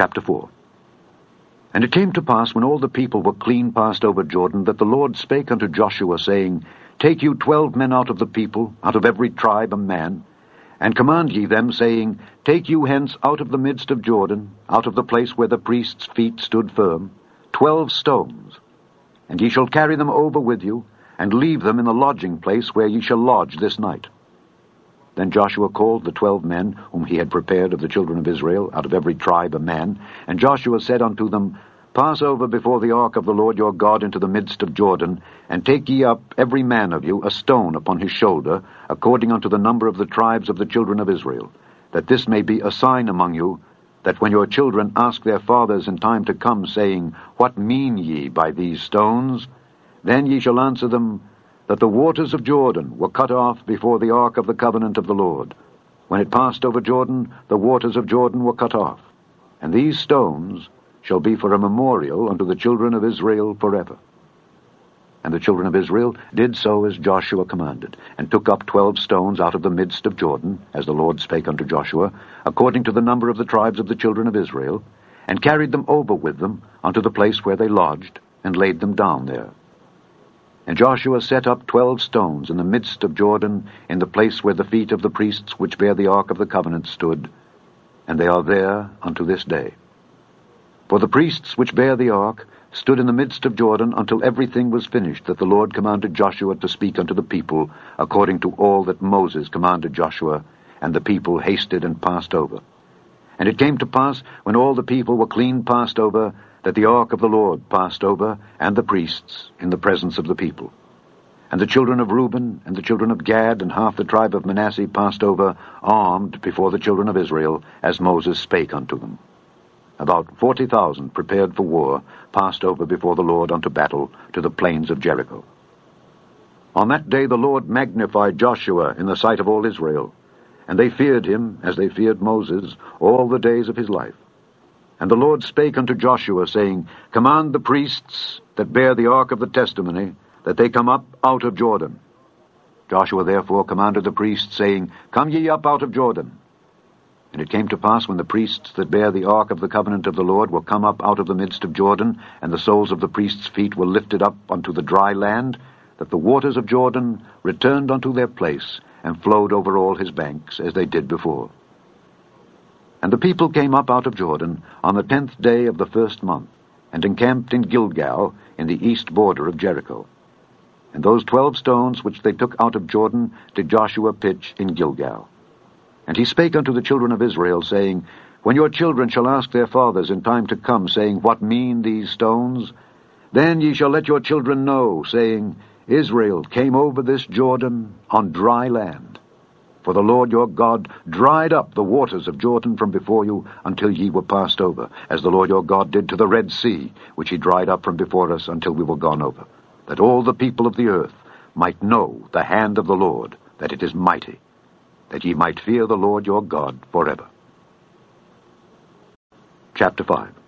Chapter 4 And it came to pass, when all the people were clean passed over Jordan, that the Lord spake unto Joshua, saying, Take you twelve men out of the people, out of every tribe a man, and command ye them, saying, Take you hence out of the midst of Jordan, out of the place where the priest's feet stood firm, twelve stones, and ye shall carry them over with you, and leave them in the lodging place where ye shall lodge this night. Then Joshua called the twelve men whom he had prepared of the children of Israel, out of every tribe a man. And Joshua said unto them, Pass over before the ark of the Lord your God into the midst of Jordan, and take ye up every man of you a stone upon his shoulder, according unto the number of the tribes of the children of Israel, that this may be a sign among you, that when your children ask their fathers in time to come, saying, What mean ye by these stones? Then ye shall answer them, that the waters of Jordan were cut off before the ark of the covenant of the Lord. When it passed over Jordan, the waters of Jordan were cut off. And these stones shall be for a memorial unto the children of Israel forever. And the children of Israel did so as Joshua commanded, and took up twelve stones out of the midst of Jordan, as the Lord spake unto Joshua, according to the number of the tribes of the children of Israel, and carried them over with them unto the place where they lodged, and laid them down there. And Joshua set up twelve stones in the midst of Jordan, in the place where the feet of the priests which bear the ark of the covenant stood, and they are there unto this day. For the priests which bear the ark stood in the midst of Jordan until everything was finished that the Lord commanded Joshua to speak unto the people, according to all that Moses commanded Joshua, and the people hasted and passed over. And it came to pass, when all the people were clean passed over, that the ark of the Lord passed over, and the priests, in the presence of the people. And the children of Reuben, and the children of Gad, and half the tribe of Manasseh passed over, armed before the children of Israel, as Moses spake unto them. About forty thousand, prepared for war, passed over before the Lord unto battle to the plains of Jericho. On that day the Lord magnified Joshua in the sight of all Israel, and they feared him, as they feared Moses, all the days of his life. And the Lord spake unto Joshua, saying, Command the priests that bear the ark of the testimony, that they come up out of Jordan. Joshua therefore commanded the priests, saying, Come ye up out of Jordan. And it came to pass, when the priests that bear the ark of the covenant of the Lord were come up out of the midst of Jordan, and the soles of the priests' feet were lifted up unto the dry land, that the waters of Jordan returned unto their place, and flowed over all his banks, as they did before. And the people came up out of Jordan on the tenth day of the first month, and encamped in Gilgal, in the east border of Jericho. And those twelve stones which they took out of Jordan did Joshua pitch in Gilgal. And he spake unto the children of Israel, saying, When your children shall ask their fathers in time to come, saying, What mean these stones? Then ye shall let your children know, saying, Israel came over this Jordan on dry land. For the Lord your God dried up the waters of Jordan from before you until ye were passed over, as the Lord your God did to the Red Sea, which he dried up from before us until we were gone over, that all the people of the earth might know the hand of the Lord, that it is mighty, that ye might fear the Lord your God forever. Chapter 5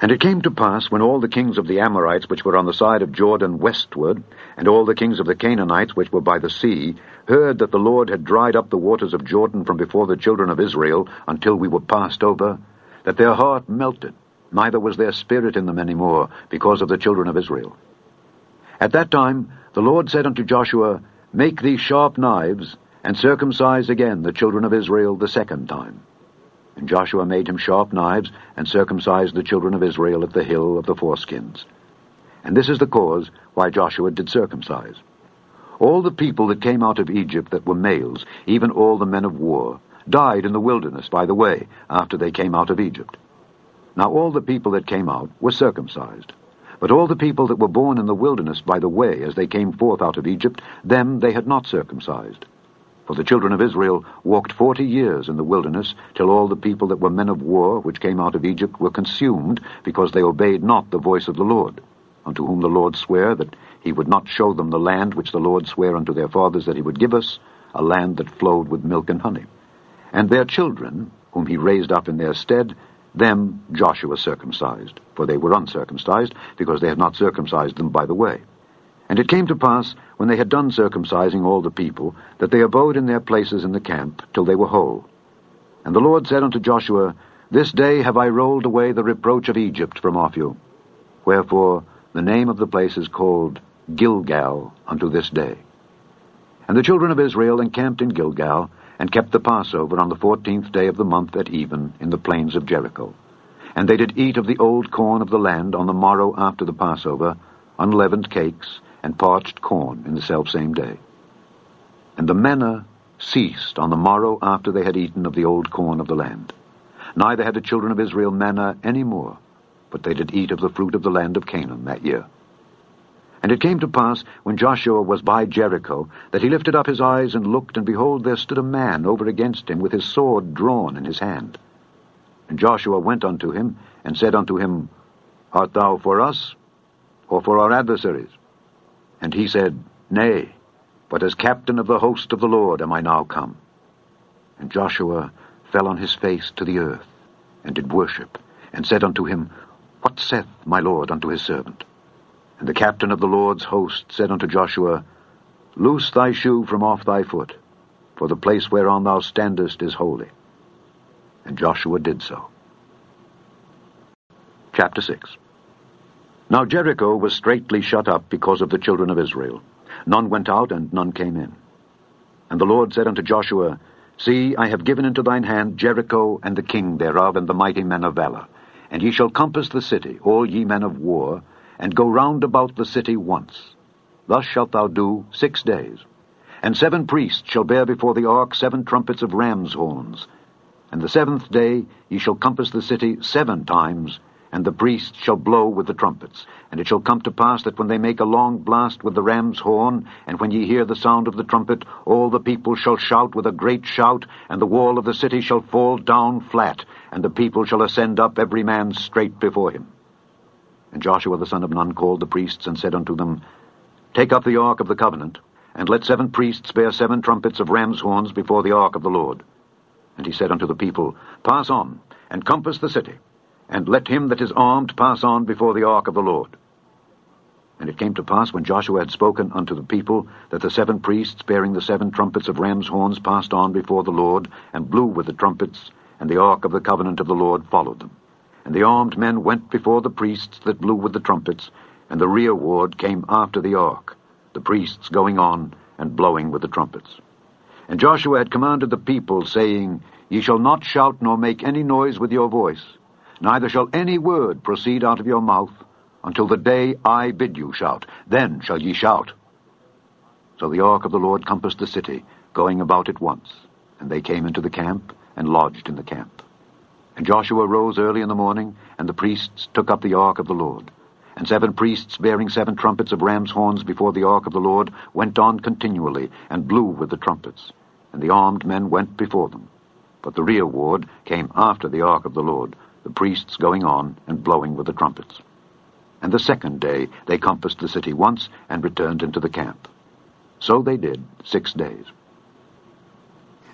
and it came to pass, when all the kings of the Amorites which were on the side of Jordan westward, and all the kings of the Canaanites which were by the sea, heard that the Lord had dried up the waters of Jordan from before the children of Israel until we were passed over, that their heart melted, neither was there spirit in them any more, because of the children of Israel. At that time the Lord said unto Joshua, Make thee sharp knives, and circumcise again the children of Israel the second time. And Joshua made him sharp knives, and circumcised the children of Israel at the hill of the foreskins. And this is the cause why Joshua did circumcise. All the people that came out of Egypt that were males, even all the men of war, died in the wilderness by the way, after they came out of Egypt. Now all the people that came out were circumcised. But all the people that were born in the wilderness by the way, as they came forth out of Egypt, them they had not circumcised. For the children of Israel walked forty years in the wilderness, till all the people that were men of war, which came out of Egypt, were consumed, because they obeyed not the voice of the Lord, unto whom the Lord sware that he would not show them the land which the Lord sware unto their fathers that he would give us, a land that flowed with milk and honey. And their children, whom he raised up in their stead, them Joshua circumcised, for they were uncircumcised, because they had not circumcised them by the way. And it came to pass, when they had done circumcising all the people, that they abode in their places in the camp till they were whole. And the Lord said unto Joshua, This day have I rolled away the reproach of Egypt from off you. Wherefore the name of the place is called Gilgal unto this day. And the children of Israel encamped in Gilgal, and kept the Passover on the fourteenth day of the month at even in the plains of Jericho. And they did eat of the old corn of the land on the morrow after the Passover, unleavened cakes, and parched corn in the selfsame day. And the manna ceased on the morrow after they had eaten of the old corn of the land. Neither had the children of Israel manna any more, but they did eat of the fruit of the land of Canaan that year. And it came to pass, when Joshua was by Jericho, that he lifted up his eyes and looked, and behold, there stood a man over against him with his sword drawn in his hand. And Joshua went unto him, and said unto him, Art thou for us, or for our adversaries? And he said, Nay, but as captain of the host of the Lord am I now come. And Joshua fell on his face to the earth, and did worship, and said unto him, What saith my Lord unto his servant? And the captain of the Lord's host said unto Joshua, Loose thy shoe from off thy foot, for the place whereon thou standest is holy. And Joshua did so. Chapter 6 Now Jericho was straitly shut up because of the children of Israel. None went out, and none came in. And the Lord said unto Joshua, See, I have given into thine hand Jericho and the king thereof and the mighty men of valor. And ye shall compass the city, all ye men of war, and go round about the city once. Thus shalt thou do six days. And seven priests shall bear before the ark seven trumpets of ram's horns. And the seventh day ye shall compass the city seven times, and the priests shall blow with the trumpets. And it shall come to pass that when they make a long blast with the ram's horn, and when ye hear the sound of the trumpet, all the people shall shout with a great shout, and the wall of the city shall fall down flat, and the people shall ascend up every man straight before him. And Joshua the son of Nun called the priests, and said unto them, Take up the ark of the covenant, and let seven priests bear seven trumpets of ram's horns before the ark of the Lord. And he said unto the people, Pass on, and compass the city and let him that is armed pass on before the ark of the Lord. And it came to pass, when Joshua had spoken unto the people, that the seven priests bearing the seven trumpets of ram's horns passed on before the Lord, and blew with the trumpets, and the ark of the covenant of the Lord followed them. And the armed men went before the priests that blew with the trumpets, and the rear ward came after the ark, the priests going on and blowing with the trumpets. And Joshua had commanded the people, saying, Ye shall not shout nor make any noise with your voice, Neither shall any word proceed out of your mouth until the day I bid you shout. Then shall ye shout. So the ark of the Lord compassed the city, going about it once. And they came into the camp, and lodged in the camp. And Joshua rose early in the morning, and the priests took up the ark of the Lord. And seven priests, bearing seven trumpets of ram's horns before the ark of the Lord, went on continually, and blew with the trumpets. And the armed men went before them. But the rear ward came after the ark of the Lord, the priests going on and blowing with the trumpets. And the second day they compassed the city once and returned into the camp. So they did six days.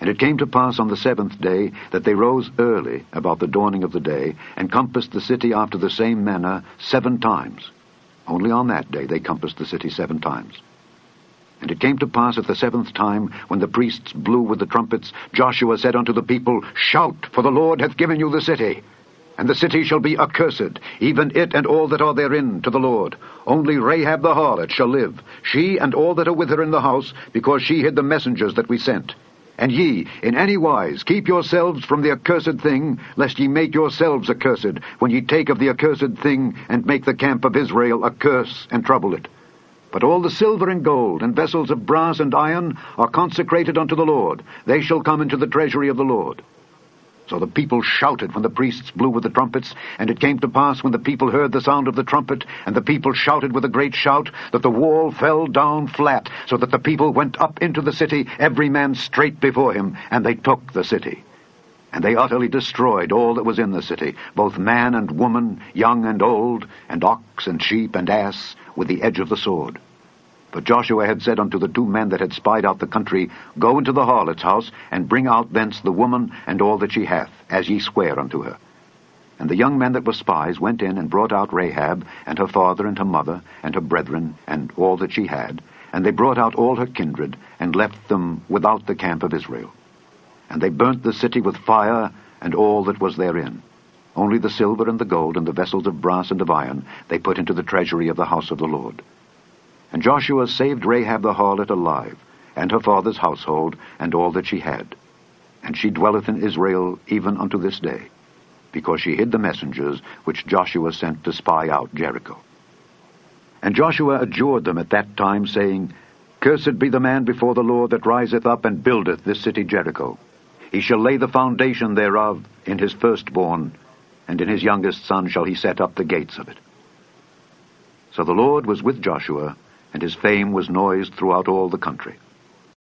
And it came to pass on the seventh day that they rose early about the dawning of the day, and compassed the city after the same manner seven times. Only on that day they compassed the city seven times. And it came to pass at the seventh time, when the priests blew with the trumpets, Joshua said unto the people, Shout, for the Lord hath given you the city. And the city shall be accursed, even it and all that are therein, to the Lord. Only Rahab the harlot shall live, she and all that are with her in the house, because she hid the messengers that we sent. And ye, in any wise, keep yourselves from the accursed thing, lest ye make yourselves accursed, when ye take of the accursed thing, and make the camp of Israel a curse, and trouble it. But all the silver and gold, and vessels of brass and iron, are consecrated unto the Lord. They shall come into the treasury of the Lord. So the people shouted when the priests blew with the trumpets, and it came to pass when the people heard the sound of the trumpet, and the people shouted with a great shout, that the wall fell down flat, so that the people went up into the city, every man straight before him, and they took the city. And they utterly destroyed all that was in the city, both man and woman, young and old, and ox and sheep and ass, with the edge of the sword. But Joshua had said unto the two men that had spied out the country, Go into the harlot's house, and bring out thence the woman and all that she hath, as ye swear unto her. And the young men that were spies went in and brought out Rahab, and her father and her mother, and her brethren, and all that she had, and they brought out all her kindred, and left them without the camp of Israel. And they burnt the city with fire, and all that was therein. Only the silver and the gold and the vessels of brass and of iron they put into the treasury of the house of the Lord. And Joshua saved Rahab the harlot alive, and her father's household, and all that she had. And she dwelleth in Israel even unto this day, because she hid the messengers which Joshua sent to spy out Jericho. And Joshua adjured them at that time, saying, Cursed be the man before the Lord that riseth up and buildeth this city Jericho. He shall lay the foundation thereof in his firstborn, and in his youngest son shall he set up the gates of it. So the Lord was with Joshua, and his fame was noised throughout all the country.